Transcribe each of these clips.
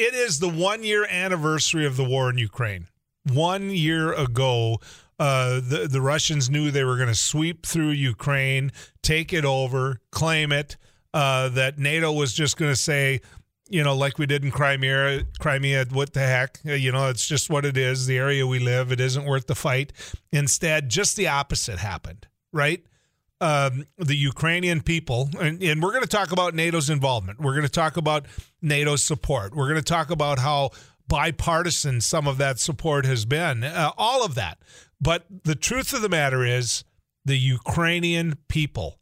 it is the one year anniversary of the war in Ukraine. One year ago, uh, the the Russians knew they were going to sweep through Ukraine, take it over, claim it. Uh, that NATO was just going to say, you know, like we did in Crimea, Crimea, what the heck? Uh, you know, it's just what it is. The area we live, it isn't worth the fight. Instead, just the opposite happened, right? Um, the Ukrainian people, and, and we're going to talk about NATO's involvement. We're going to talk about NATO's support. We're going to talk about how bipartisan some of that support has been, uh, all of that. But the truth of the matter is, the Ukrainian people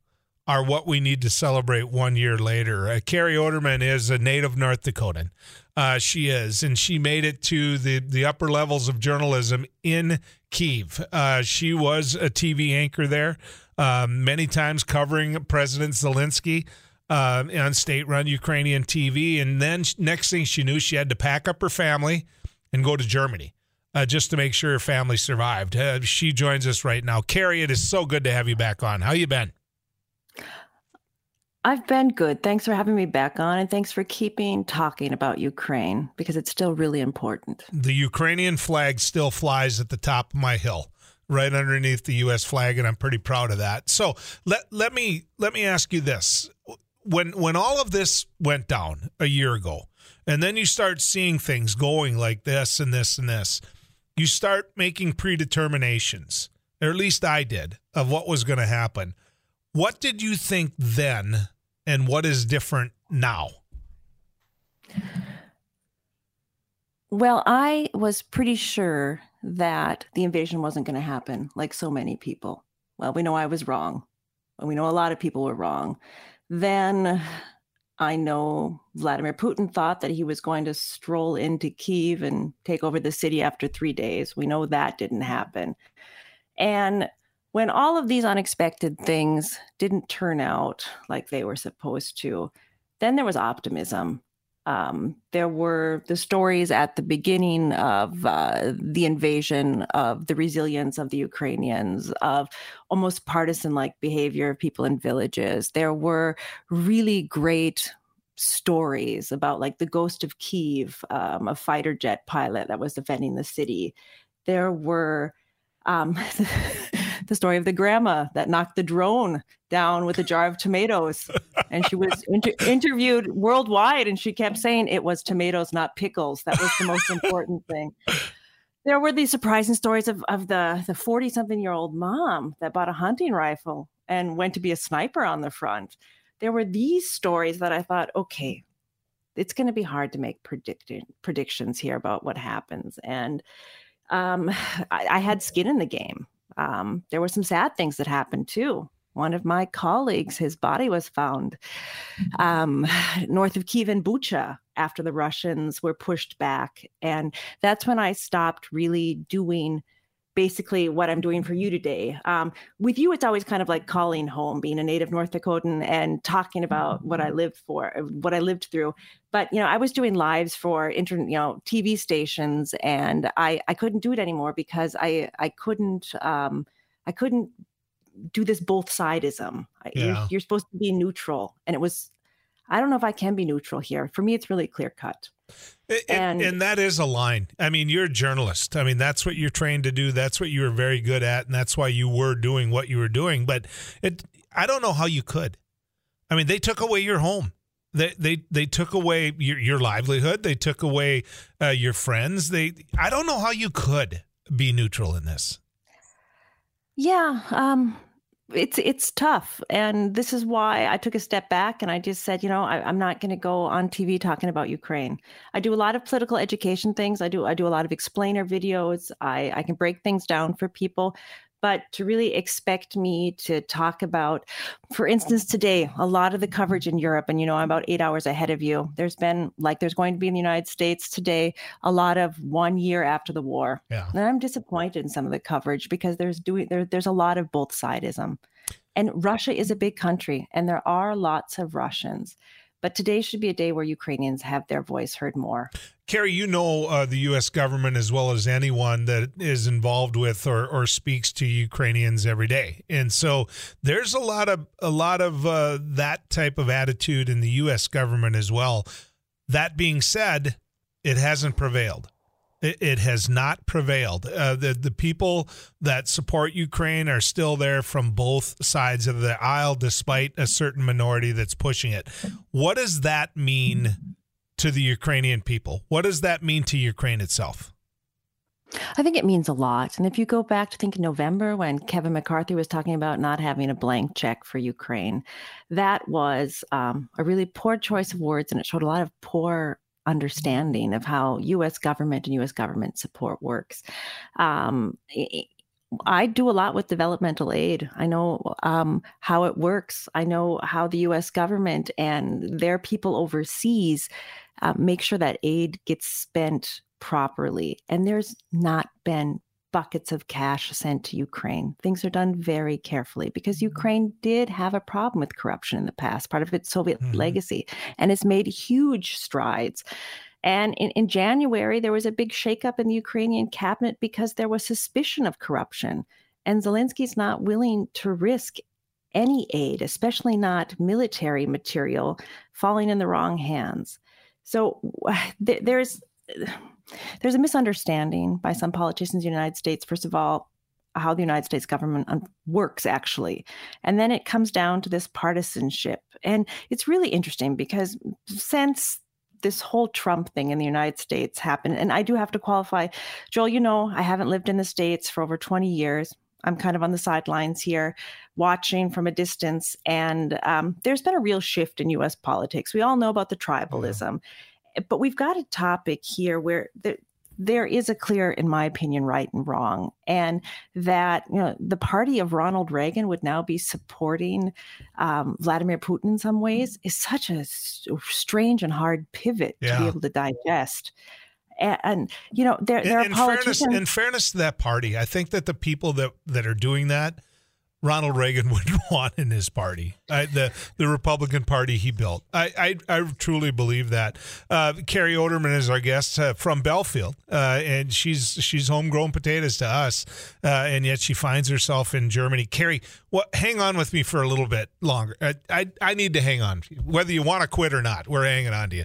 are what we need to celebrate one year later. Uh, Carrie Oderman is a native North Dakotan. Uh, she is, and she made it to the, the upper levels of journalism in Kiev. Uh, she was a TV anchor there, um, many times covering President Zelensky uh, on state run Ukrainian TV. And then next thing she knew, she had to pack up her family and go to Germany. Uh, just to make sure her family survived. Uh, she joins us right now. Carrie, it is so good to have you back on. How you been? I've been good. Thanks for having me back on, and thanks for keeping talking about Ukraine because it's still really important. The Ukrainian flag still flies at the top of my hill, right underneath the U.S. flag, and I'm pretty proud of that. So let let me let me ask you this: when when all of this went down a year ago, and then you start seeing things going like this and this and this, you start making predeterminations, or at least I did, of what was going to happen what did you think then, and what is different now? Well, I was pretty sure that the invasion wasn't going to happen, like so many people. Well, we know I was wrong. and We know a lot of people were wrong. Then I know Vladimir Putin thought that he was going to stroll into Kiev and take over the city after three days. We know that didn't happen. And when all of these unexpected things didn't turn out like they were supposed to, then there was optimism. Um, there were the stories at the beginning of uh, the invasion, of the resilience of the Ukrainians, of almost partisan like behavior of people in villages. There were really great stories about like the ghost of Kiev, um, a fighter jet pilot that was defending the city. There were um, the story of the grandma that knocked the drone down with a jar of tomatoes. And she was inter- interviewed worldwide, and she kept saying it was tomatoes, not pickles. That was the most important thing. There were these surprising stories of, of the the 40 something year old mom that bought a hunting rifle and went to be a sniper on the front. There were these stories that I thought, okay, it's going to be hard to make predict- predictions here about what happens. And um, I, I, had skin in the game um, there were some sad things that happened too. One of my colleagues, his body was found um, north of Kiev in Bucha after the Russians were pushed back. And that's when I stopped really doing basically what I'm doing for you today. Um, with you, it's always kind of like calling home, being a native North Dakotan and talking about what I lived for, what I lived through. But you know, I was doing lives for internet, you know, TV stations, and I I couldn't do it anymore because I I couldn't um, I couldn't do this both sidism. Yeah. You're, you're supposed to be neutral, and it was I don't know if I can be neutral here. For me, it's really clear cut. And, and, that is a line. I mean, you're a journalist. I mean, that's what you're trained to do. That's what you were very good at, and that's why you were doing what you were doing. But it, I don't know how you could. I mean, they took away your home. They they they took away your your livelihood. They took away uh, your friends. They I don't know how you could be neutral in this. Yeah, um, it's it's tough. And this is why i took a step back and i just said you know I, am not going to go on tv talking about ukraine. I do a lot of political education things. I do i do a lot of explainer videos. I i can break things down for people but to really expect me to talk about for instance today a lot of the coverage in europe and you know i'm about eight hours ahead of you. There's been like there's going to be in the united states today a lot of one year after the war. Yeah. and i'm disappointed in some of the coverage because there's doing there, there's a lot of both sidism. And russia is a big country and there are lots of russians but today should be a day where Ukrainians have their voice heard more. Carrie, you know uh, the U.S. government as well as anyone that is involved with or, or speaks to Ukrainians every day, and so there's a lot of a lot of uh, that type of attitude in the U.S. government as well. That being said, it hasn't prevailed. It, it has not prevailed. Uh, the the people that support Ukraine are still there from both sides of the aisle, despite a certain minority that's pushing it. What does that mean to the Ukrainian people? What does that mean to Ukraine itself? I think it means a lot. And if you go back to think in November when Kevin McCarthy was talking about not having a blank check for Ukraine, that was um, a really poor choice of words, and it showed a lot of poor understanding of how U.S. government and U.S. government support works. Um, I do a lot with developmental aid. I know um, how it works. I know how the U.S. government and their people overseas uh, make sure that aid gets spent properly. And there's not been buckets of cash sent to Ukraine. Things are done very carefully because mm-hmm. Ukraine did have a problem with corruption in the past, part of its Soviet mm-hmm. legacy, and it's made huge strides. And in, in January, there was a big shakeup in the Ukrainian cabinet because there was suspicion of corruption. And Zelensky's not willing to risk any aid, especially not military material, falling in the wrong hands. So th- there's there's a misunderstanding by some politicians in the United States, first of all, how the United States government works actually. And then it comes down to this partisanship. And it's really interesting because since this whole Trump thing in the United States happened, and I do have to qualify, Joel, you know, I haven't lived in the States for over 20 years. I'm kind of on the sidelines here, watching from a distance. And um, there's been a real shift in US politics. We all know about the tribalism. But we've got a topic here where there, there is a clear, in my opinion, right and wrong, and that you know the party of Ronald Reagan would now be supporting um, Vladimir Putin in some ways is such a strange and hard pivot yeah. to be able to digest. And, and you know, there, there in, are politicians. Fairness, in fairness to that party, I think that the people that that are doing that Ronald Reagan would want in his party, the the Republican Party he built. I I, I truly believe that. Uh, Carrie Oderman is our guest uh, from Belfield, uh, and she's she's homegrown potatoes to us, uh, and yet she finds herself in Germany. Carrie, what? Hang on with me for a little bit longer. I I, I need to hang on, whether you want to quit or not. We're hanging on to you.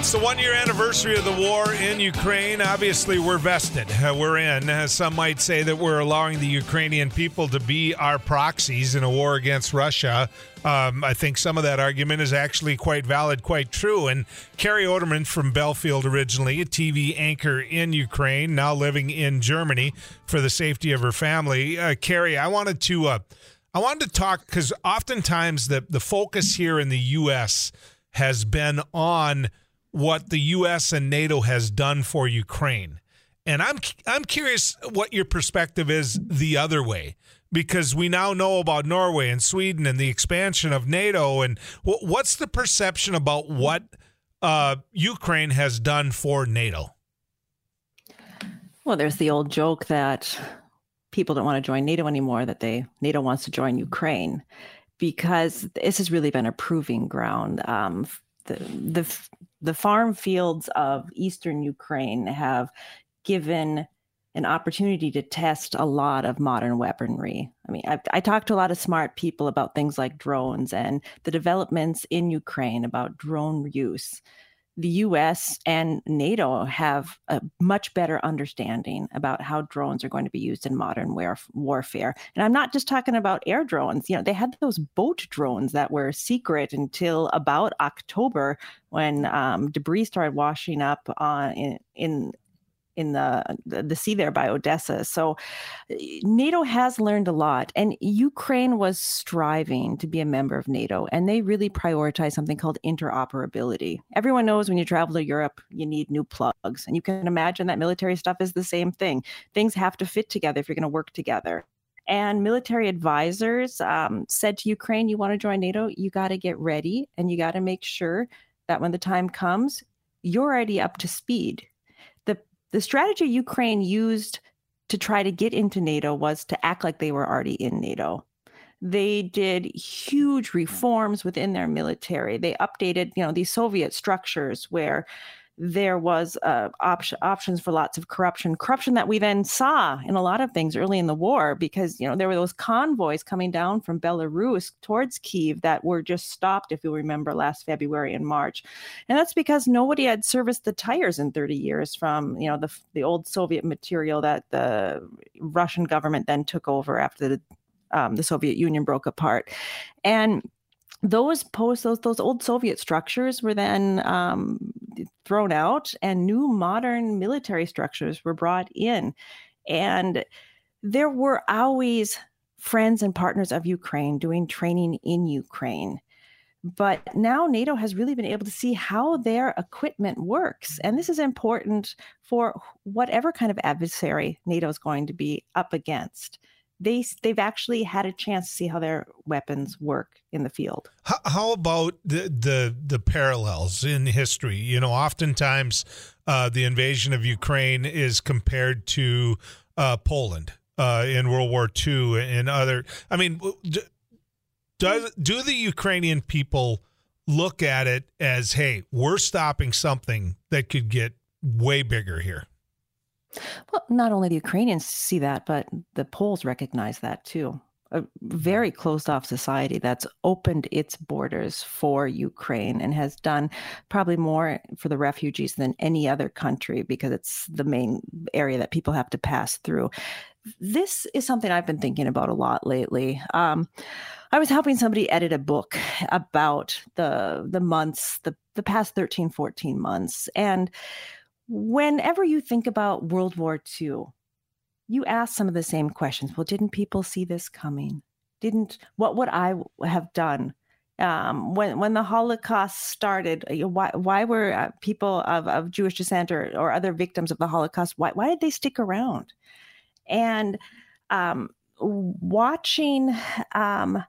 It's the one year anniversary of the war in Ukraine. Obviously, we're vested. Uh, we're in. Uh, some might say that we're allowing the Ukrainian people to be our proxies in a war against Russia. Um, I think some of that argument is actually quite valid, quite true. And Carrie Oderman from Belfield, originally a TV anchor in Ukraine, now living in Germany for the safety of her family. Uh, Carrie, I wanted to. Uh, I wanted to talk because oftentimes the the focus here in the U.S. has been on what the U.S. and NATO has done for Ukraine. And I'm I'm curious what your perspective is the other way because we now know about Norway and Sweden and the expansion of NATO and what's the perception about what uh, Ukraine has done for NATO? Well, there's the old joke that people don't want to join NATO anymore; that they NATO wants to join Ukraine because this has really been a proving ground. Um, the the the farm fields of eastern Ukraine have given an opportunity to test a lot of modern weaponry. I mean, I've, I talked to a lot of smart people about things like drones and the developments in Ukraine about drone use the US and NATO have a much better understanding about how drones are going to be used in modern warfare. And I'm not just talking about air drones. You know, they had those boat drones that were secret until about October when um, debris started washing up on in, in in the, the, sea there by Odessa. So NATO has learned a lot, and Ukraine was striving to be a member of NATO, and they really prioritize something called interoperability. Everyone knows when you travel to Europe, you need new plugs, and you can imagine that military stuff is the same thing. Things have to fit together if you're going to work together. And military advisors um, said to Ukraine, "You want to join NATO? You got to get ready, and you got to make sure." That when the time comes, you're already up to speed the strategy Ukraine used to try to get into NATO was to act like they were already in NATO. They did huge mm-hmm. reforms within their military. They updated, you know, these Soviet structures where there was uh, op- options for lots of corruption, corruption that we then saw in a lot of things early in the war, because you know there were those convoys coming down from Belarus towards Kiev that were just stopped, if you remember, last February and March, and that's because nobody had serviced the tires in 30 years from you know the the old Soviet material that the Russian government then took over after the um, the Soviet Union broke apart, and those post those those old Soviet structures were then um, thrown out, and new modern military structures were brought in, and there were always friends and partners of Ukraine doing training in Ukraine. But now NATO has really been able to see how their equipment works. And this is important for whatever kind of adversary NATO is going to be up against they they've actually had a chance to see how their weapons work in the field. How, how about the, the the parallels in history? You know, oftentimes uh, the invasion of Ukraine is compared to uh, Poland uh, in World War II and other. I mean, does do the Ukrainian people look at it as, hey, we're stopping something that could get way bigger here? Well, not only the Ukrainians see that, but the Poles recognize that too. A very closed off society that's opened its borders for Ukraine and has done probably more for the refugees than any other country because it's the main area that people have to pass through. This is something I've been thinking about a lot lately. Um, I was helping somebody edit a book about the the months, the the past 13, 14 months. And whenever you think about World War II, you ask some of the same questions. Well, didn't people see this coming? Didn't what would I have done um, when when the Holocaust started? Why why were uh, people of, of Jewish descent or, or other victims of the Holocaust why why did they stick around? And um, watching. Um,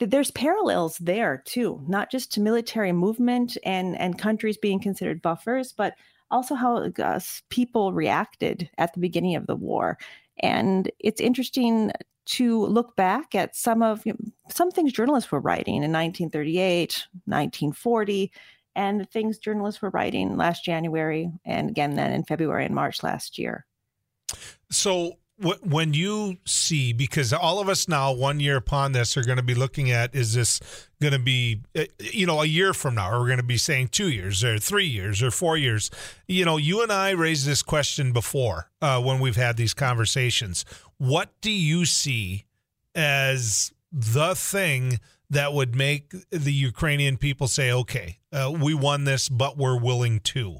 there's parallels there too, not just to military movement and and countries being considered buffers, but also how uh, people reacted at the beginning of the war. And it's interesting to look back at some of you know, some things journalists were writing in 1938, 1940, and the things journalists were writing last January and again then in February and March last year. So when you see because all of us now one year upon this are going to be looking at is this going to be eh, you know a year from now? Or we're going to be saying two years or three years or four years? You know you and i raised this question before uh, when we've had these conversations. What do you see as the thing that would make the ukrainian people say okay uh, we won this but we're willing to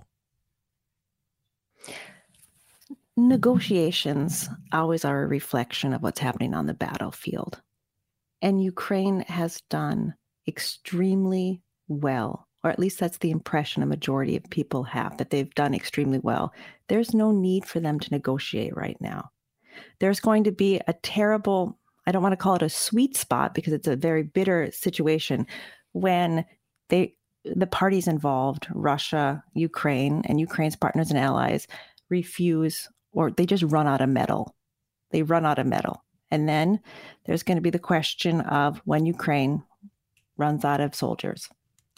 Negotiations always are a reflection of what's happening on the battlefield. And Ukraine has done extremely well, or at least that's the impression a majority of people have that they've done extremely well. There's no need for them to negotiate right now. There's going to be a terrible, I don't want to call it a sweet spot because it's a very bitter situation when they the parties involved, Russia, Ukraine, and Ukraine's partners and allies refuse or they just run out of metal. They run out of metal. And then there's going to be the question of when Ukraine runs out of soldiers.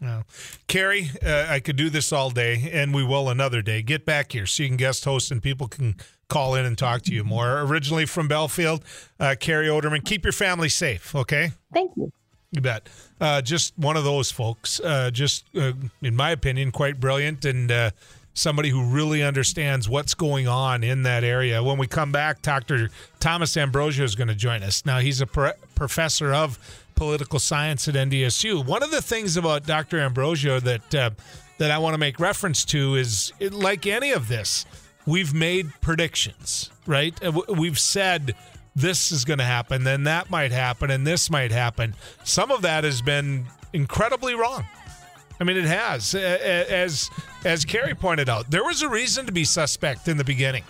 Well, Carrie, uh, I could do this all day, and we will another day. Get back here so you can guest host and people can call in and talk to you more. Originally from Belfield, uh, Carrie Oderman. Keep your family safe, okay? Thank you. You bet. Uh, just one of those folks. Uh, just, uh, in my opinion, quite brilliant and uh, somebody who really understands what's going on in that area. When we come back, Dr. Thomas Ambrosio is going to join us. Now, he's a professor of political science at NDSU. One of the things about Dr. Ambrosio that uh, that I want to make reference to is it, like any of this, we've made predictions, right? Uh, we've said this is going to happen, then that might happen, and this might happen. Some of that has been incredibly wrong. I mean, it has. As as Carrie pointed out, there was a reason to be suspect in the beginning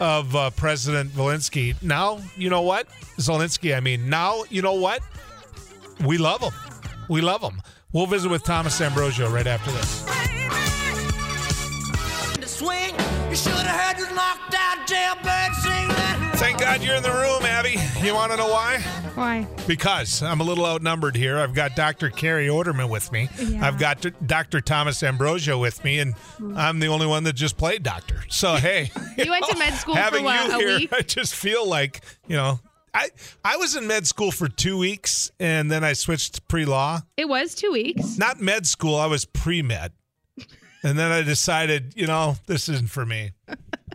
of uh, President Zelensky. Now, you know what? Zelensky, I mean, now, you know what? We love him. We love him. We'll visit with Thomas Ambrosio right after this. Thank God you're in the room, Abby. You want to know why? Why? Because I'm a little outnumbered here. I've got Dr. Carrie Oderman with me. Yeah. I've got Dr. Thomas Ambrosio with me, and hmm. I'm the only one that just played doctor. So hey, You went to med school for having what, you a here, week? I just feel like you know. I, I was in med school for two weeks and then I switched to pre law. It was two weeks. Not med school, I was pre med. And then I decided, you know, this isn't for me.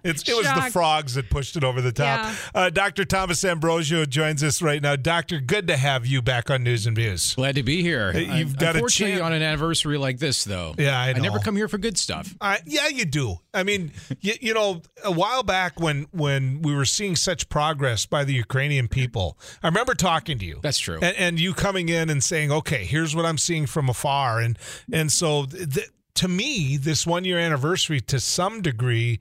It's, it was the frogs that pushed it over the top. Yeah. Uh, Dr. Thomas Ambrosio joins us right now. Doctor, good to have you back on News and Views. Glad to be here. Hey, you've got a Unfortunately, chance- on an anniversary like this, though. Yeah, I never come here for good stuff. Uh, yeah, you do. I mean, you, you know, a while back when when we were seeing such progress by the Ukrainian people, I remember talking to you. That's true. And, and you coming in and saying, "Okay, here's what I'm seeing from afar," and and so th- to me, this one year anniversary, to some degree,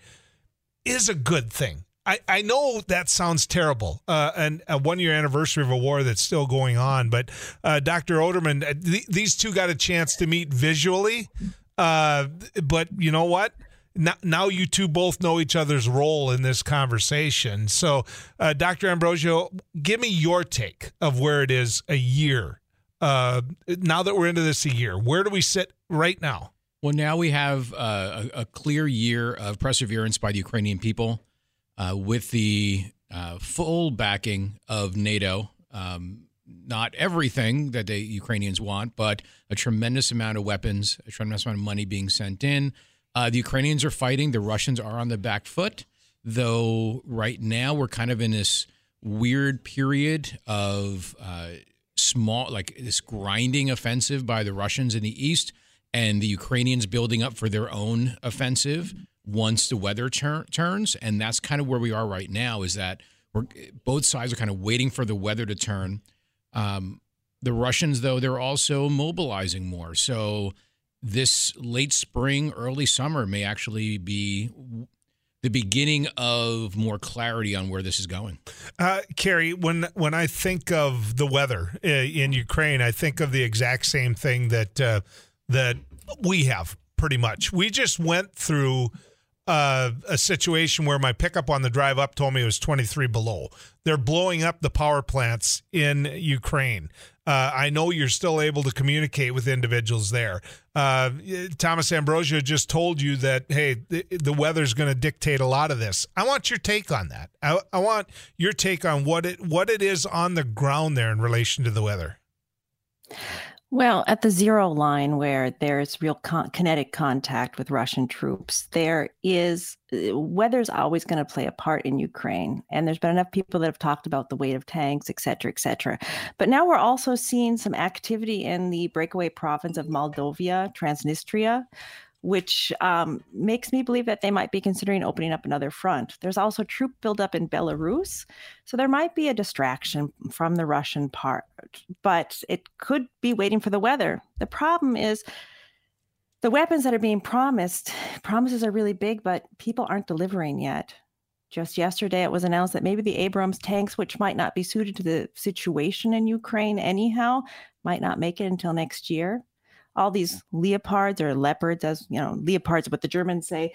is a good thing. I, I know that sounds terrible, uh, and a one year anniversary of a war that's still going on. But uh, Dr. Oderman, uh, th- these two got a chance to meet visually. Uh, but you know what? Now, now you two both know each other's role in this conversation. So, uh, Dr. Ambrosio, give me your take of where it is a year. Uh, now that we're into this a year, where do we sit right now? Well, now we have uh, a, a clear year of perseverance by the Ukrainian people uh, with the uh, full backing of NATO. Um, not everything that the Ukrainians want, but a tremendous amount of weapons, a tremendous amount of money being sent in. Uh, the Ukrainians are fighting. The Russians are on the back foot, though right now we're kind of in this weird period of uh, small, like this grinding offensive by the Russians in the east and the Ukrainians building up for their own offensive once the weather tur- turns. And that's kind of where we are right now is that we're, both sides are kind of waiting for the weather to turn. Um, the Russians, though, they're also mobilizing more. So this late spring, early summer may actually be the beginning of more clarity on where this is going. Uh, Carrie, when when I think of the weather uh, in Ukraine, I think of the exact same thing that uh, that we have pretty much. We just went through uh, a situation where my pickup on the drive up told me it was 23 below. They're blowing up the power plants in Ukraine. Uh, I know you're still able to communicate with individuals there. Uh, Thomas Ambrosio just told you that, hey, the, the weather's going to dictate a lot of this. I want your take on that. I, I want your take on what it what it is on the ground there in relation to the weather. Well, at the zero line where there's real con- kinetic contact with Russian troops, there is uh, weather's always going to play a part in Ukraine. And there's been enough people that have talked about the weight of tanks, et cetera, et cetera. But now we're also seeing some activity in the breakaway province of Moldova, Transnistria, which um, makes me believe that they might be considering opening up another front. There's also troop buildup in Belarus, so there might be a distraction from the Russian part, but it could be waiting for the weather. The problem is the weapons that are being promised, promises are really big, but people aren't delivering yet. Just yesterday, it was announced that maybe the Abrams tanks, which might not be suited to the situation in Ukraine anyhow, might not make it until next year all these leopards or leopards as you know leopards what the germans say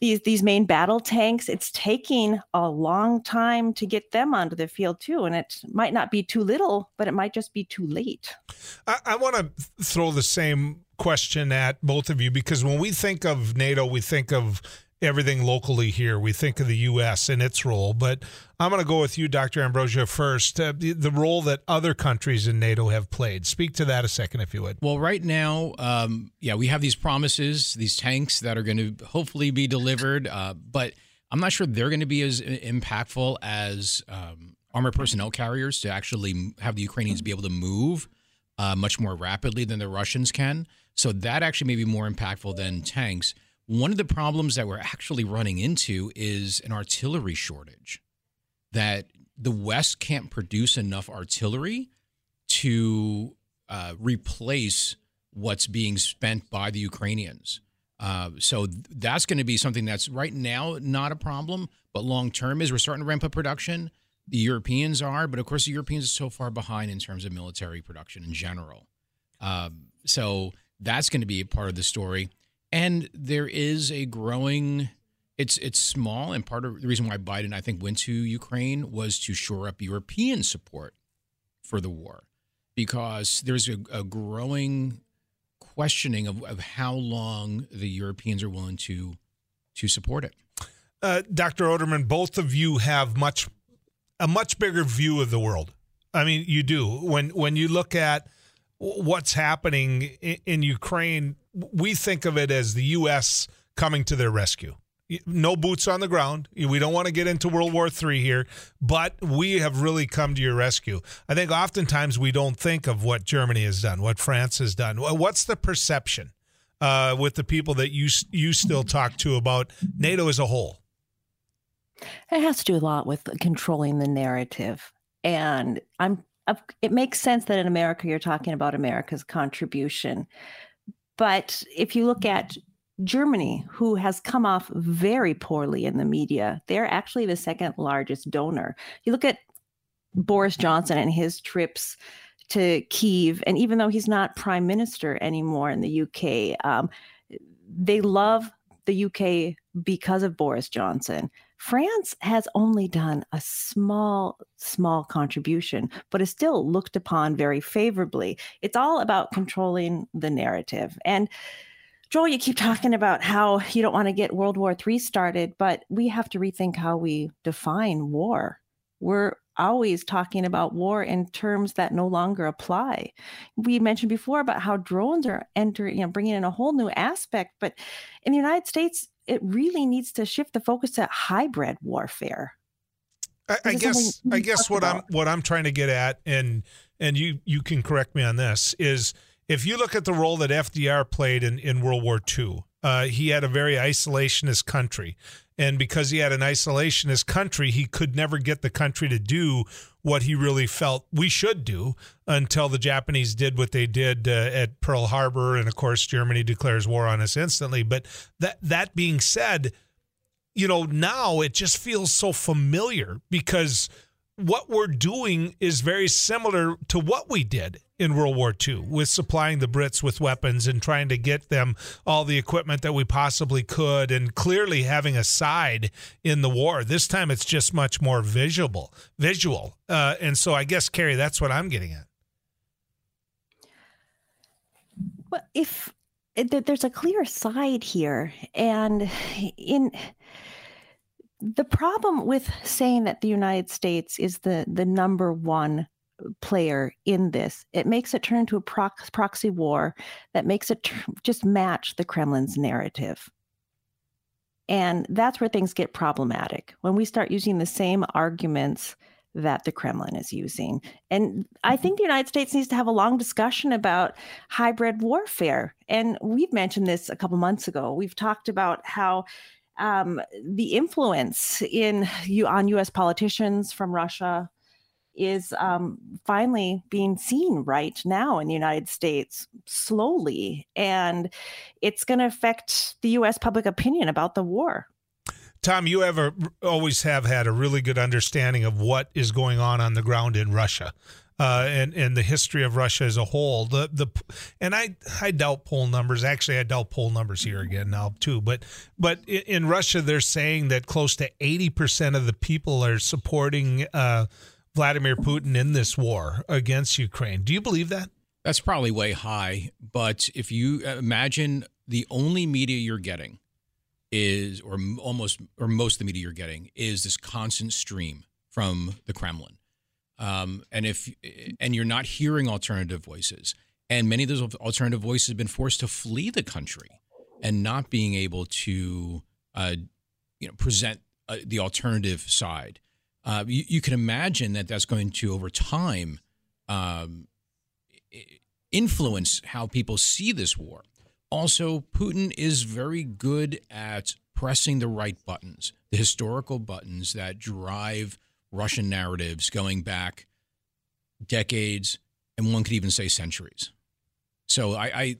these these main battle tanks it's taking a long time to get them onto the field too and it might not be too little but it might just be too late. I, I want to throw the same question at both of you because when we think of NATO, we think of everything locally here. We think of the U.S. and its role. But I'm going to go with you, Dr. Ambrosio, first. Uh, the, the role that other countries in NATO have played. Speak to that a second, if you would. Well, right now, um, yeah, we have these promises, these tanks that are going to hopefully be delivered, uh, but I'm not sure they're going to be as impactful as um, armored personnel carriers to actually have the Ukrainians be able to move uh, much more rapidly than the Russians can. So that actually may be more impactful than tanks. One of the problems that we're actually running into is an artillery shortage. That the West can't produce enough artillery to uh, replace what's being spent by the Ukrainians. Uh, so th- that's going to be something that's right now not a problem, but long term is we're starting to ramp up production. The Europeans are, but of course the Europeans are so far behind in terms of military production in general. Um, so that's going to be a part of the story. And there is a growing it's it's small, and part of the reason why Biden I think went to Ukraine was to shore up European support for the war, because there's a, a growing questioning of, of how long the Europeans are willing to to support it. Uh, Dr. Oderman, both of you have much a much bigger view of the world. I mean, you do when when you look at what's happening in, in Ukraine. We think of it as the U.S. coming to their rescue no boots on the ground. We don't want to get into World War III here, but we have really come to your rescue. I think oftentimes we don't think of what Germany has done, what France has done. What's the perception uh, with the people that you you still talk to about NATO as a whole? It has to do a lot with controlling the narrative, and I'm. It makes sense that in America you're talking about America's contribution, but if you look at Germany, who has come off very poorly in the media, they're actually the second largest donor. You look at Boris Johnson and his trips to Kiev, and even though he's not prime minister anymore in the UK, um, they love the UK because of Boris Johnson. France has only done a small, small contribution, but is still looked upon very favorably. It's all about controlling the narrative. And Joel, you keep talking about how you don't want to get World War III started, but we have to rethink how we define war. We're always talking about war in terms that no longer apply. We mentioned before about how drones are entering, you know, bringing in a whole new aspect, but in the United States, it really needs to shift the focus to hybrid warfare. I, I guess I guess what about. I'm what I'm trying to get at, and and you you can correct me on this, is if you look at the role that FDR played in, in World War II, uh, he had a very isolationist country. And because he had an isolationist country, he could never get the country to do what he really felt we should do until the Japanese did what they did uh, at Pearl Harbor. And of course, Germany declares war on us instantly. But that, that being said, you know, now it just feels so familiar because what we're doing is very similar to what we did in World War II with supplying the Brits with weapons and trying to get them all the equipment that we possibly could and clearly having a side in the war. This time it's just much more visual, visual. Uh, and so I guess, Carrie, that's what I'm getting at. Well, if there's a clear side here and in the problem with saying that the United States is the the number one player in this, it makes it turn into a prox- proxy war that makes it just match the Kremlin's narrative. And that's where things get problematic when we start using the same arguments that the Kremlin is using. And I think the United States needs to have a long discussion about hybrid warfare. And we've mentioned this a couple months ago. We've talked about how um, the influence in you on U.S. politicians from Russia is um, finally being seen right now in the United States slowly, and it's going to affect the U.S. public opinion about the war. Tom, you ever always have had a really good understanding of what is going on on the ground in Russia uh, and and the history of Russia as a whole. The the and I I doubt poll numbers. Actually, I doubt poll numbers here again now too. But but in, Russia, they're saying that close to eighty percent of the people are supporting uh, Vladimir Putin in this war against Ukraine. Do you believe that? That's probably way high. But if you imagine the only media you're getting is, or almost, or most of the media you're getting is this constant stream from the Kremlin um, and if and you're not hearing alternative voices, and many of those alternative voices have been forced to flee the country and not being able to, uh, you know, present uh, the alternative side. Uh, you, you, can imagine that that's going to over time um, influence how people see this war. Also, Putin is very good at pressing the right buttons, the historical buttons that drive Russian narratives going back decades, and one could even say centuries. So I,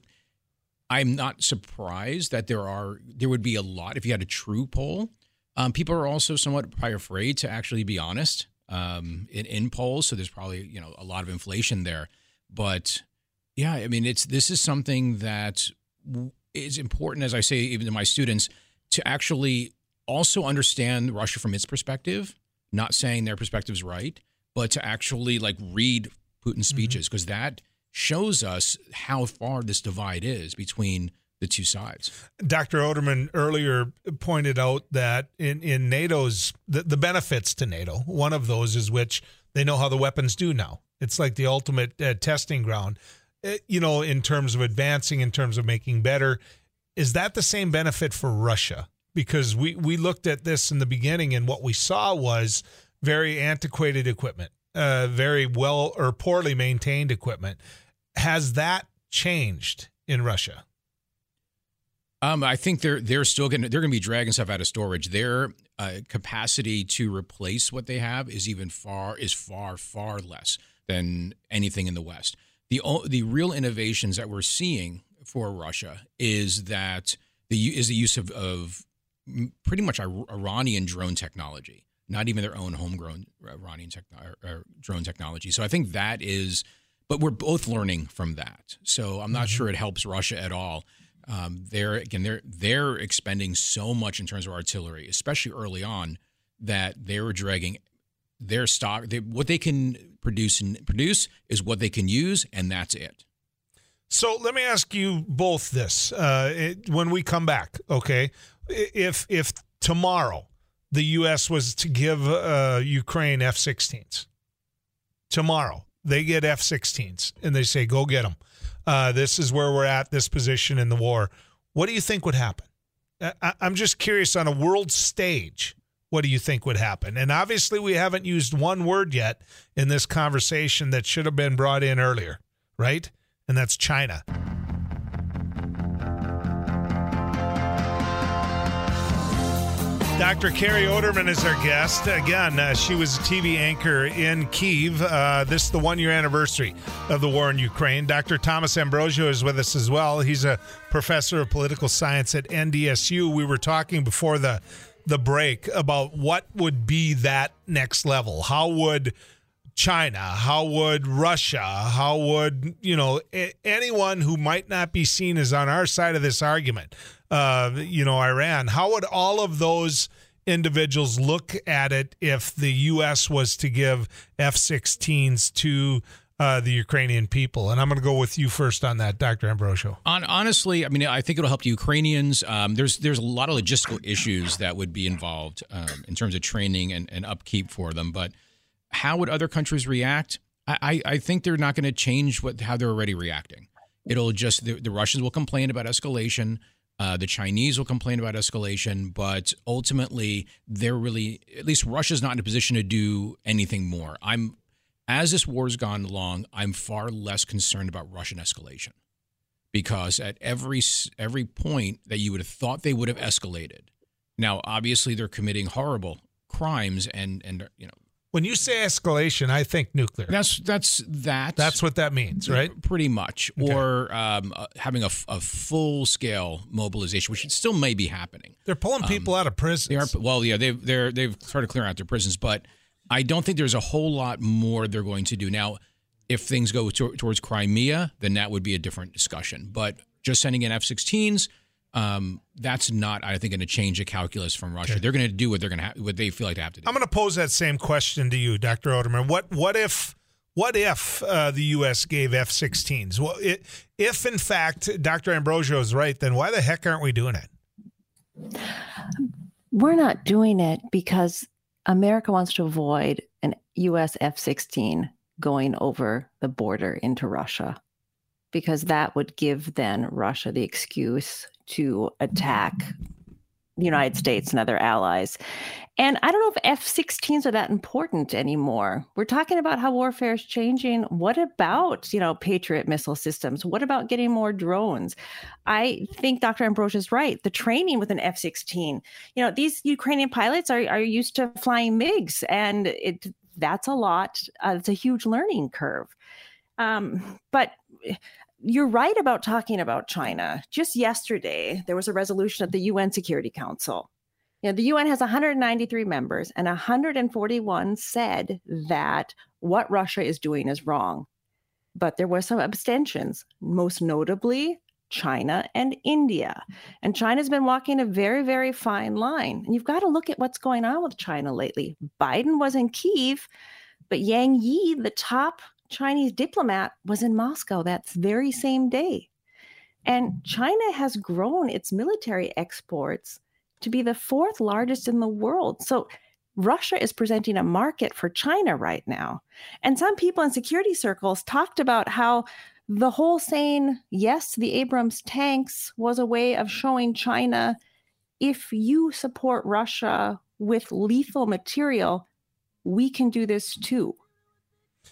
I am not surprised that there are there would be a lot if you had a true poll. Um, people are also somewhat probably afraid to actually be honest um, in in polls, so there's probably you know a lot of inflation there. But yeah, I mean it's this is something that is important, as I say even to my students, to actually also understand Russia from its perspective, not saying their perspective is right, but to actually like read Putin's Mm-hmm. speeches because that shows us how far this divide is between the two sides. Dr. Oderman earlier pointed out that in, in NATO's the, the benefits to NATO, one of those is which they know how the weapons do now. It's like the ultimate uh, testing ground, uh, you know, in terms of advancing, in terms of making better. Is that the same benefit for Russia? Because we, we looked at this in the beginning and what we saw was very antiquated equipment, uh, very well or poorly maintained equipment. Has that changed in Russia? Um, I think they're they're still going to they're going to be dragging stuff out of storage. Their uh, capacity to replace what they have is even far is far far less than anything in the West. The the real innovations that we're seeing for Russia is that the is the use of, of pretty much Iranian drone technology, not even their own homegrown Iranian techno- or, or drone technology. So I think that is, but we're both learning from that. So I'm not sure it helps Russia at all. Um, they're again they're they're expending so much in terms of artillery, especially early on, that they were dragging their stock. They, what they can produce and produce is what they can use, and that's it. So let me ask you both this uh, it, when we come back. Okay, if if tomorrow the U.S. was to give uh, Ukraine F-16s, tomorrow they get F-16s and they say go get them. Uh, this is where we're at. This position in the war. What do you think would happen? I, I'm just curious on a world stage. What do you think would happen? And obviously, we haven't used one word yet in this conversation that should have been brought in earlier, right? and that's China. Dr. Carrie Oderman is our guest. Again, uh, she was a TV anchor in Kiev. Uh, this is the one year anniversary of the war in Ukraine. Dr. Thomas Ambrosio is with us as well. He's a professor of political science at NDSU. We were talking before the the break about what would be that next level. How would China? How would Russia? How would, you know, anyone who might not be seen as on our side of this argument, uh, you know, Iran, how would all of those individuals look at it if the U.S. was to give F 16s to uh, the Ukrainian people? And I'm going to go with you first on that, Dr. Ambrosio. On, honestly, I mean, I think it'll help the Ukrainians. Um, there's there's a lot of logistical issues that would be involved um, in terms of training and, and upkeep for them. But how would other countries react? I, I, think they're not going to change what how they're already reacting. It'll just the, the Russians will complain about escalation. Uh, the Chinese will complain about escalation, but ultimately, they're really at least Russia's not in a position to do anything more. I'm as this war's gone along, I'm far less concerned about Russian escalation because at every every point that you would have thought they would have escalated, now obviously they're committing horrible crimes and and you know When you say escalation, I think nuclear. that's that's that That's what that means, right? Pretty much, Okay. or um, uh, having a, f- a full scale mobilization, which still may be happening. They're pulling people out of prison. They are well, yeah, they've they're they've started clearing out their prisons, but I don't think there's a whole lot more they're going to do now. If things go to, towards Crimea, then that would be a different discussion. But just sending in F-16s, um, that's not, I think, going to change the calculus from Russia. They're going to do what they're going to ha- what they feel like they have to do. I'm going to pose that same question to you, Dr. Oderman. What what if what if uh, the U.S. gave F-16s? Well, it, if in fact Dr. Ambrosio is right, then why the heck aren't we doing it? We're not doing it because America wants to avoid an US F 16 going over the border into Russia, because that would give then Russia the excuse to attack the United States and other allies. And I don't know if F 16s are that important anymore. We're talking about how warfare is changing. What about, you know, Patriot missile systems? What about getting more drones? I think Dr. Ambrose is right. The training with an F 16, you know, these Ukrainian pilots are, are used to flying MiGs, and it that's a lot. Uh, it's a huge learning curve. Um, but you're right about talking about China. Just yesterday, there was a resolution at the UN Security Council. You know, the UN has 193 members, and 141 said that what Russia is doing is wrong. But there were some abstentions, most notably China and India. And China's been walking a very, very fine line. And you've got to look at what's going on with China lately. Biden was in Kiev, but Wang Yi, the top Chinese diplomat, was in Moscow that very same day. And China has grown its military exports to be the fourth largest in the world. So Russia is presenting a market for China right now. And some people in security circles talked about how the whole saying yes the Abrams tanks was a way of showing China if you support Russia with lethal material, we can do this too.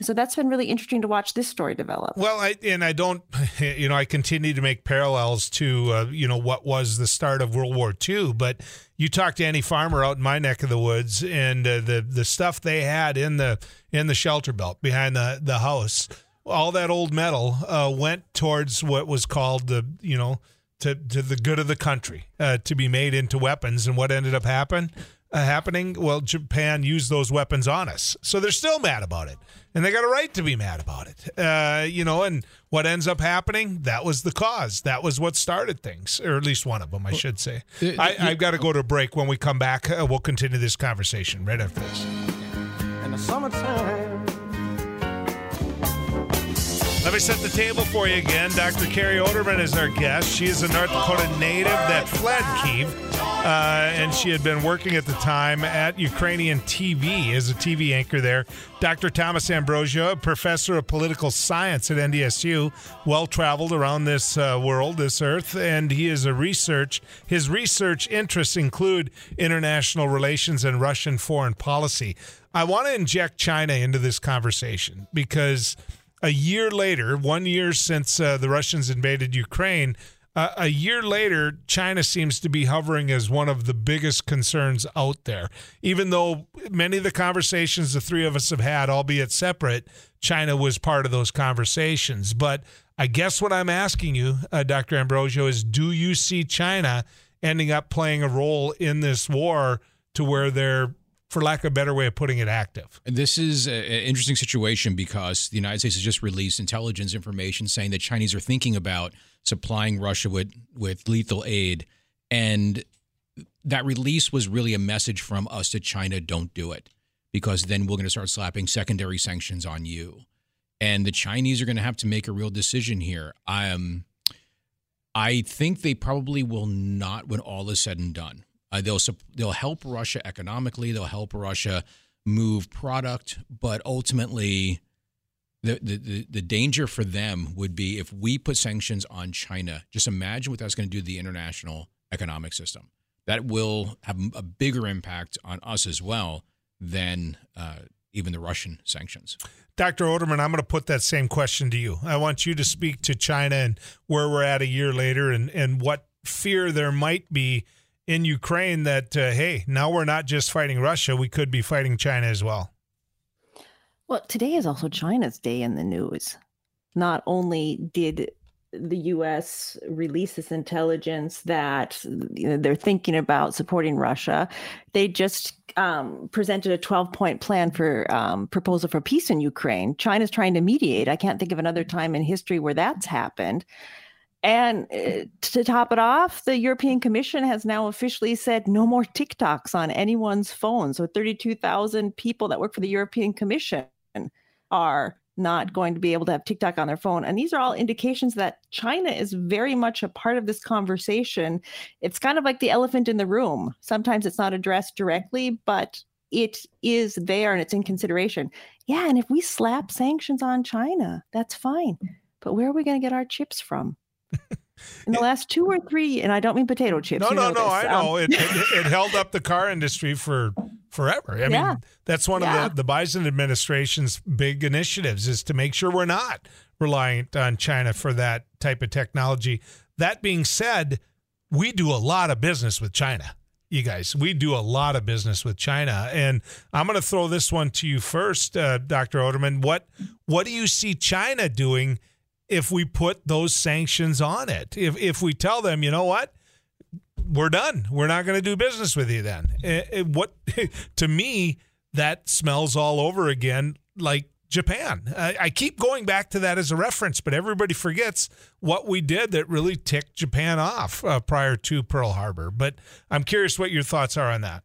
So that's been really interesting to watch this story develop. Well, I, and I don't, you know, I continue to make parallels to, uh, you know, what was the start of World War II. But you talk to any farmer out in my neck of the woods, and uh, the the stuff they had in the in the shelter belt behind the the house all that old metal uh, went towards what was called the you know to to the good of the country uh, to be made into weapons. And what ended up happen uh, happening? Well, Japan used those weapons on us, so they're still mad about it, and they got a right to be mad about it. Uh, you know, and what ends up happening? That was the cause. That was what started things, or at least one of them, I should say. Uh, I, have got to go to a break. When we come back, uh, we'll continue this conversation right after this. In the summertime. Let me set the table for you again. Dr. Carrie Oderman is our guest. She is a North Dakota native that fled Kiev, uh, and she had been working at the time at Ukrainian TV as a TV anchor there. Dr. Thomas Ambrosio, professor of political science at NDSU, well traveled around this uh, world, this earth, and he is a research. His research interests include international relations and Russian foreign policy. I want to inject China into this conversation because a year later, one year since uh, the Russians invaded Ukraine, uh, a year later, China seems to be hovering as one of the biggest concerns out there. Even though many of the conversations the three of us have had, albeit separate, China was part of those conversations. But I guess what I'm asking you, uh, Dr. Ambrosio, is do you see China ending up playing a role in this war to where they're for lack of a better way of putting it, active. This is an interesting situation because the United States has just released intelligence information saying that Chinese are thinking about supplying Russia with, with lethal aid. And that release was really a message from us to China don't do it because then we're going to start slapping secondary sanctions on you. And the Chinese are going to have to make a real decision here. I, um, I think they probably will not when all is said and done. Uh, they'll they'll help Russia economically. They'll help Russia move product, but ultimately, the, the the danger for them would be if we put sanctions on China. Just imagine what that's going to do to the international economic system. That will have a bigger impact on us as well than uh, even the Russian sanctions. Dr. Oderman, I'm going to put that same question to you. I want you to speak to China and where we're at a year later and, and what fear there might be in Ukraine that, uh, hey, now we're not just fighting Russia, we could be fighting China as well. Well, today is also China's day in the news. Not only did the U.S. release this intelligence that you know, they're thinking about supporting Russia. They just um, presented a 12 point plan for um, proposal for peace in Ukraine. China's trying to mediate. I can't think of another time in history where that's happened. And uh, to top it off, the European Commission has now officially said no more TikToks on anyone's phone. So 32,000 people that work for the European Commission are not going to be able to have TikTok on their phone. And these are all indications that China is very much a part of this conversation. It's kind of like the elephant in the room. Sometimes it's not addressed directly, but it is there and it's in consideration. Yeah. And if we slap sanctions on China, that's fine. But where are we going to get our chips from? In the last two or three, and I don't mean potato chips. No, no, no. This. I know um, it, it, it, held up the car industry for forever. I yeah. mean, that's one yeah. of the the Biden administration's big initiatives is to make sure we're not reliant on China for that type of technology. That being said, we do a lot of business with China. You guys, we do a lot of business with China, and I'm going to throw this one to you first, uh, Dr. Oderman. What what do you see China doing? If we put those sanctions on it. If if we tell them, you know what, we're done. We're not going to do business with you then. It, it, what to me that smells all over again like Japan. I keep going back to that as a reference, but everybody forgets what we did that really ticked Japan off uh, prior to Pearl Harbor. But I'm curious what your thoughts are on that.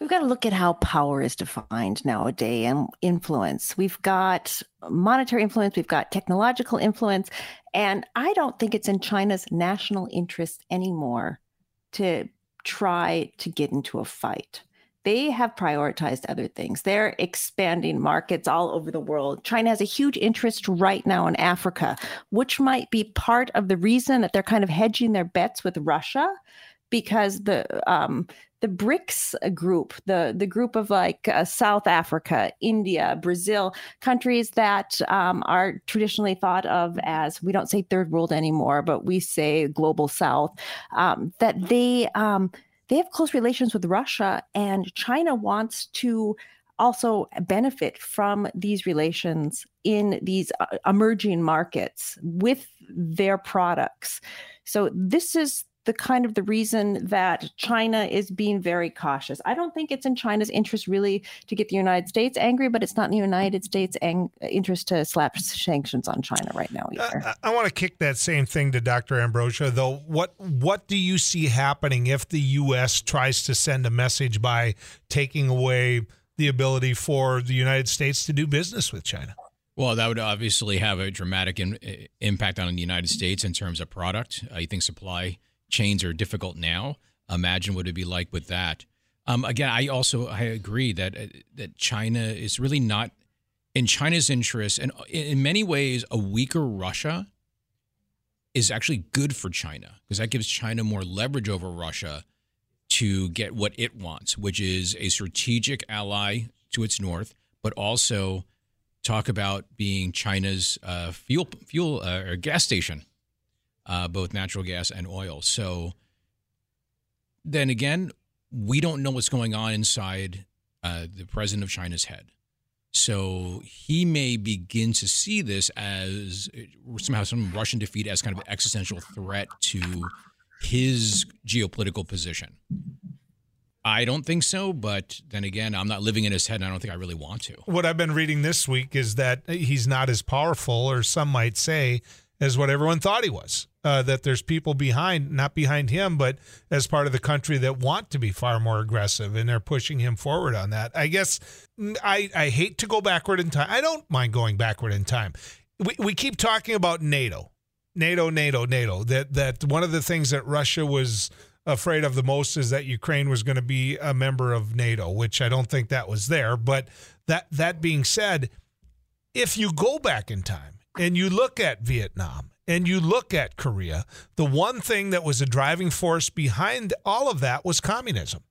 We've got to look at how power is defined nowadays and influence. We've got monetary influence, we've got technological influence, and I don't think it's in China's national interest anymore to try to get into a fight they have prioritized other things. They're expanding markets all over the world. China has a huge interest right now in Africa, which might be part of the reason that they're kind of hedging their bets with Russia because the um, the BRICS group, the the group of like uh, South Africa, India, Brazil, countries that um, are traditionally thought of as we don't say third world anymore, but we say global South, um, that they um, they have close relations with Russia, and China wants to also benefit from these relations in these uh, emerging markets with their products. So this is the kind of the reason that China is being very cautious. I don't think it's in China's interest really to get the United States angry, but it's not in the United States' ang- interest to slap sanctions on China right now either. Uh, I, I want to kick that same thing to Dr. Ambrosio, though. What what do you see happening if the U.S. tries to send a message by taking away the ability for the United States to do business with China? Well, that would obviously have a dramatic in, impact on the United States in terms of product. I think supply chains are difficult now. Imagine what it'd be like with that. Um, again, I also I agree that uh, that China is really not in China's interest, and in many ways, a weaker Russia is actually good for China because that gives China more leverage over Russia to get what it wants, which is a strategic ally to its north, but also talk about being China's uh, fuel fuel uh, or gas station uh, both natural gas and oil. So then again, we don't know what's going on inside uh, the president of China's head. So he may begin to see this as somehow some Russian defeat as kind of an existential threat to his geopolitical position. I don't think so, but then again, I'm not living in his head, and I don't think I really want to. What I've been reading this week is that he's not as powerful, or some might say, as what everyone thought he was uh, that there's people behind, not behind him, but as part of the country that want to be far more aggressive, and they're pushing him forward on that. I guess I, I hate to go backward in time. I don't mind going backward in time. We, we keep talking about NATO, NATO, NATO, NATO. That that one of the things that Russia was afraid of the most is that Ukraine was going to be a member of NATO, which I don't think that was there. But that that being said, if you go back in time and you look at Vietnam and you look at Korea, the one thing that was a driving force behind all of that was communism.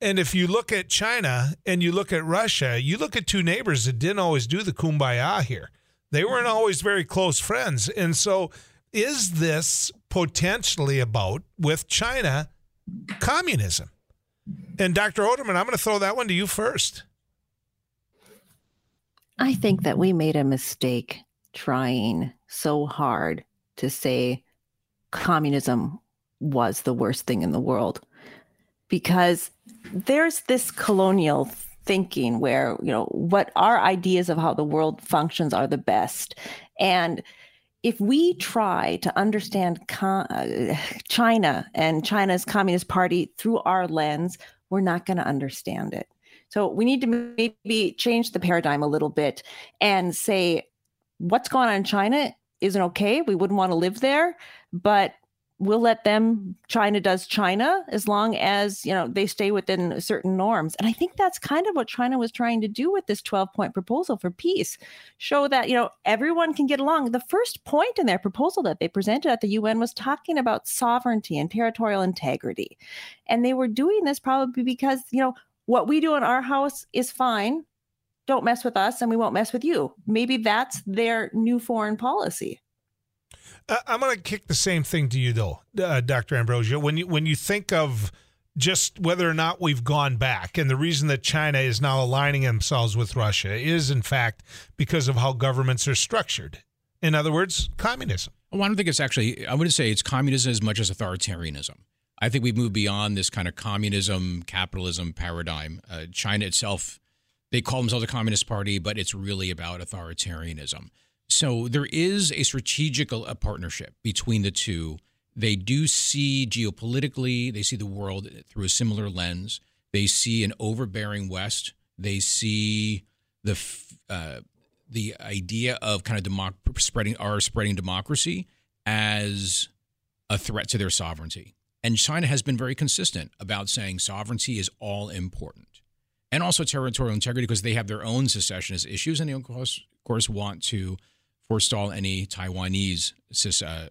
And if you look at China and you look at Russia, you look at two neighbors that didn't always do the kumbaya here. They weren't always very close friends. And so, is this potentially about, with China, communism? And Dr. Oderman, I'm going to throw that one to you first. I think that we made a mistake trying so hard to say communism was the worst thing in the world because there's this colonial thinking where you know what our ideas of how the world functions are the best and if we try to understand uh, China and China's Communist Party through our lens, we're not going to understand it. So we need to maybe change the paradigm a little bit and say, what's going on in China isn't okay. We wouldn't want to live there, but we'll let them china does china as long as you know they stay within certain norms. And i think that's kind of what china was trying to do with this 12 point proposal for peace show that you know everyone can get along. The first point in their proposal that they presented at the un was talking about sovereignty and territorial integrity. And they were doing this probably because you know what we do in our house is fine don't mess with us and we won't mess with you. Maybe that's their new foreign policy. Uh, I'm going to kick the same thing to you though, uh, Dr. Ambrosio. When you when you think of just whether or not we've gone back, and the reason that China is now aligning themselves with Russia is, in fact, because of how governments are structured. In other words, communism. Well, I don't think it's actually. I wouldn't say it's communism as much as authoritarianism. I think we've moved beyond this kind of communism capitalism paradigm. Uh, China itself they call themselves a communist party, but it's really about authoritarianism. So there is a strategic a partnership between the two. They do see geopolitically, they see the world through a similar lens. They see an overbearing West. They see the uh, the idea of kind of democ- spreading our spreading democracy as a threat to their sovereignty. And China has been very consistent about saying sovereignty is all important, and also territorial integrity because they have their own secessionist issues, and they of course, of course want to forestall any Taiwanese uh, uh,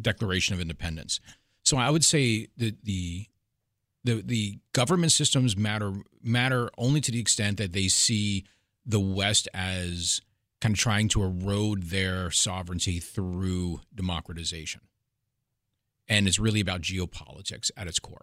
declaration of independence. So I would say that the the the government systems matter matter only to the extent that they see the West as kind of trying to erode their sovereignty through democratization. And it's really about geopolitics at its core.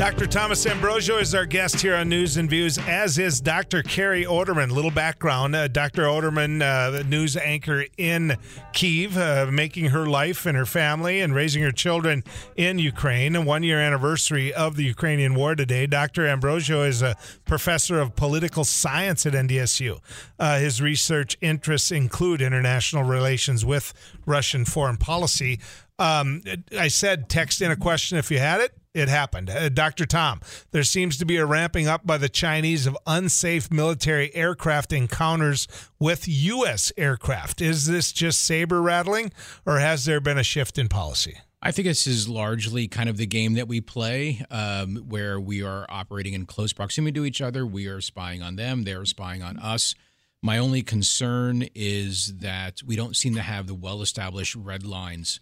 Dr. Thomas Ambrosio is our guest here on News and Views, as is Dr. Carrie Oderman. Little background uh, Dr. Oderman, uh, news anchor in Kiev, uh, making her life and her family and raising her children in Ukraine. A one year anniversary of the Ukrainian war today. Dr. Ambrosio is a professor of political science at NDSU. Uh, his research interests include international relations with Russian foreign policy. Um, I said text in a question if you had it it happened. Uh, Dr. Tom, there seems to be a ramping up by the Chinese of unsafe military aircraft encounters with U.S. aircraft. Is this just saber rattling, or has there been a shift in policy? I think this is largely kind of the game that we play, um, where we are operating in close proximity to each other. We are spying on them, they're spying on us. My only concern is that we don't seem to have the well established red lines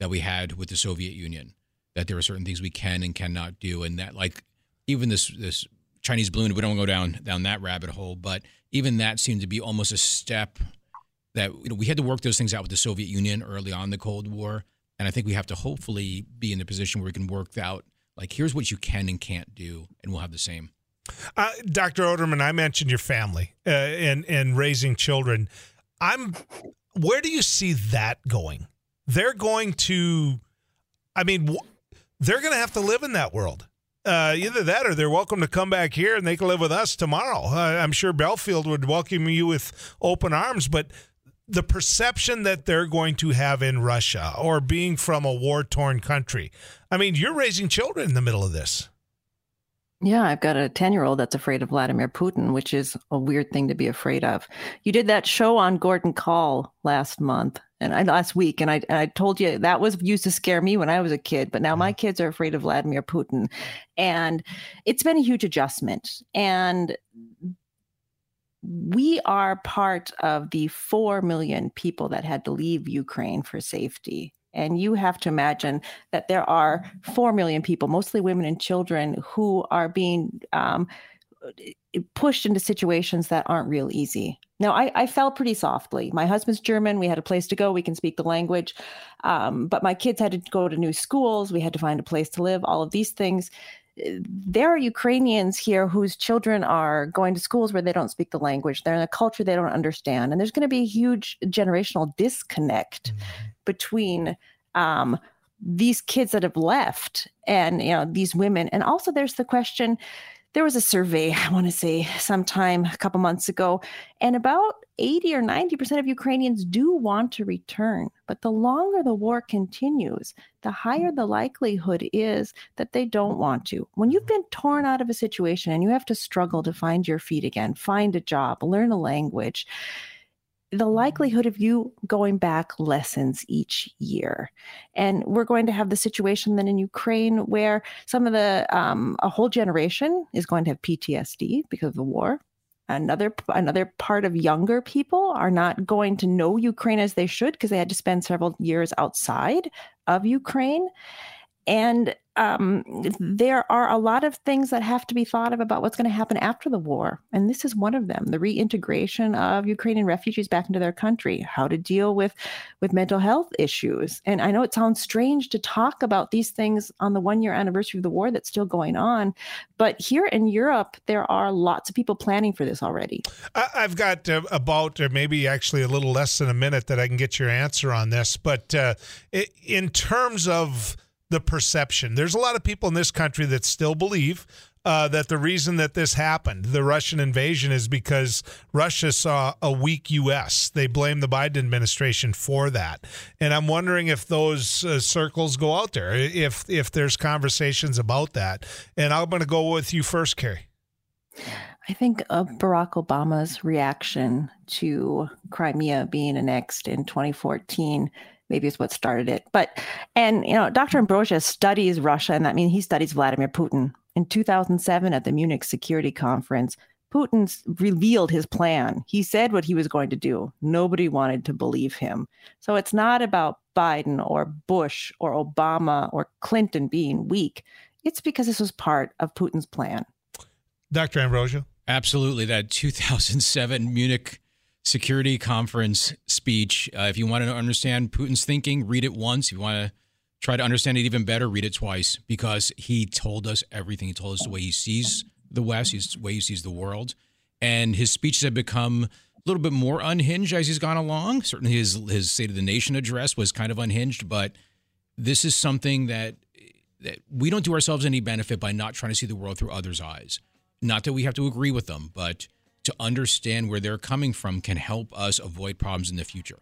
that we had with the Soviet Union that there are certain things we can and cannot do, and that like even this this Chinese balloon. We don't go down down that rabbit hole, but even that seemed to be almost a step that you know we had to work those things out with the Soviet Union early on the Cold War, and I think we have to hopefully be in the position where we can work out like here's what you can and can't do, and we'll have the same. Uh, Dr. Oderman, I mentioned your family uh, and and raising children. I'm where do you see that going? They're going to, I mean, they're going to have to live in that world. Uh, either that or they're welcome to come back here and they can live with us tomorrow. Uh, I'm sure Belfield would welcome you with open arms, but the perception that they're going to have in Russia or being from a war torn country. I mean, you're raising children in the middle of this. Yeah, I've got a 10 year old that's afraid of Vladimir Putin, which is a weird thing to be afraid of. You did that show on Gordon Call last month and I, last week, and I, I told you that was used to scare me when I was a kid, but now my kids are afraid of Vladimir Putin. And it's been a huge adjustment. And we are part of the 4 million people that had to leave Ukraine for safety. And you have to imagine that there are 4 million people, mostly women and children, who are being um, pushed into situations that aren't real easy. Now, I, I, fell pretty softly. My husband's German. We had a place to go. We can speak the language. Um, but my kids had to go to new schools. We had to find a place to live, all of these things. There are Ukrainians here whose children are going to schools where they don't speak the language. They're in a culture they don't understand. And there's going to be a huge generational disconnect mm-hmm between um, these kids that have left and you know these women and also there's the question there was a survey i want to say sometime a couple months ago and about 80 or 90% of ukrainians do want to return but the longer the war continues the higher the likelihood is that they don't want to. When you've been torn out of a situation and you have to struggle to find your feet again find a job learn a language the likelihood of you going back lessens each year. And we're going to have the situation then in Ukraine where some of the, um, a whole generation is going to have PTSD because of the war. Another another part of younger people are not going to know Ukraine as they should because they had to spend several years outside of Ukraine. And um, there are a lot of things that have to be thought of about what's going to happen after the war. And this is one of them the reintegration of Ukrainian refugees back into their country, how to deal with, with mental health issues. And I know it sounds strange to talk about these things on the one year anniversary of the war that's still going on. But here in Europe, there are lots of people planning for this already. I've got uh, about, or maybe actually a little less than a minute that I can get your answer on this. But uh, in terms of, the perception. There's a lot of people in this country that still believe uh, that the reason that this happened, the Russian invasion, is because Russia saw a weak U.S. They blame the Biden administration for that, and I'm wondering if those uh, circles go out there, if if there's conversations about that. And I'm going to go with you first, Carrie. I think of Barack Obama's reaction to Crimea being annexed in 2014 maybe is what started it. But and you know, Dr. Ambrosio studies Russia, and that means he studies Vladimir Putin. In 2007, at the Munich Security Conference, Putin revealed his plan. He said what he was going to do. Nobody wanted to believe him. So it's not about Biden or Bush or Obama or Clinton being weak. It's because this was part of Putin's plan. Dr. Ambrosio? Absolutely. That 2007 Munich Security Conference speech. Uh, if you want to understand Putin's thinking, read it once. If you want to try to understand it even better, read it twice because he told us everything. He told us the way he sees the West, his way he sees the world. And his speeches have become a little bit more unhinged as he's gone along. Certainly his his State of the Nation address was kind of unhinged, but this is something that that we don't do ourselves any benefit by not trying to see the world through others' eyes. Not that we have to agree with them, but to understand where they're coming from can help us avoid problems in the future.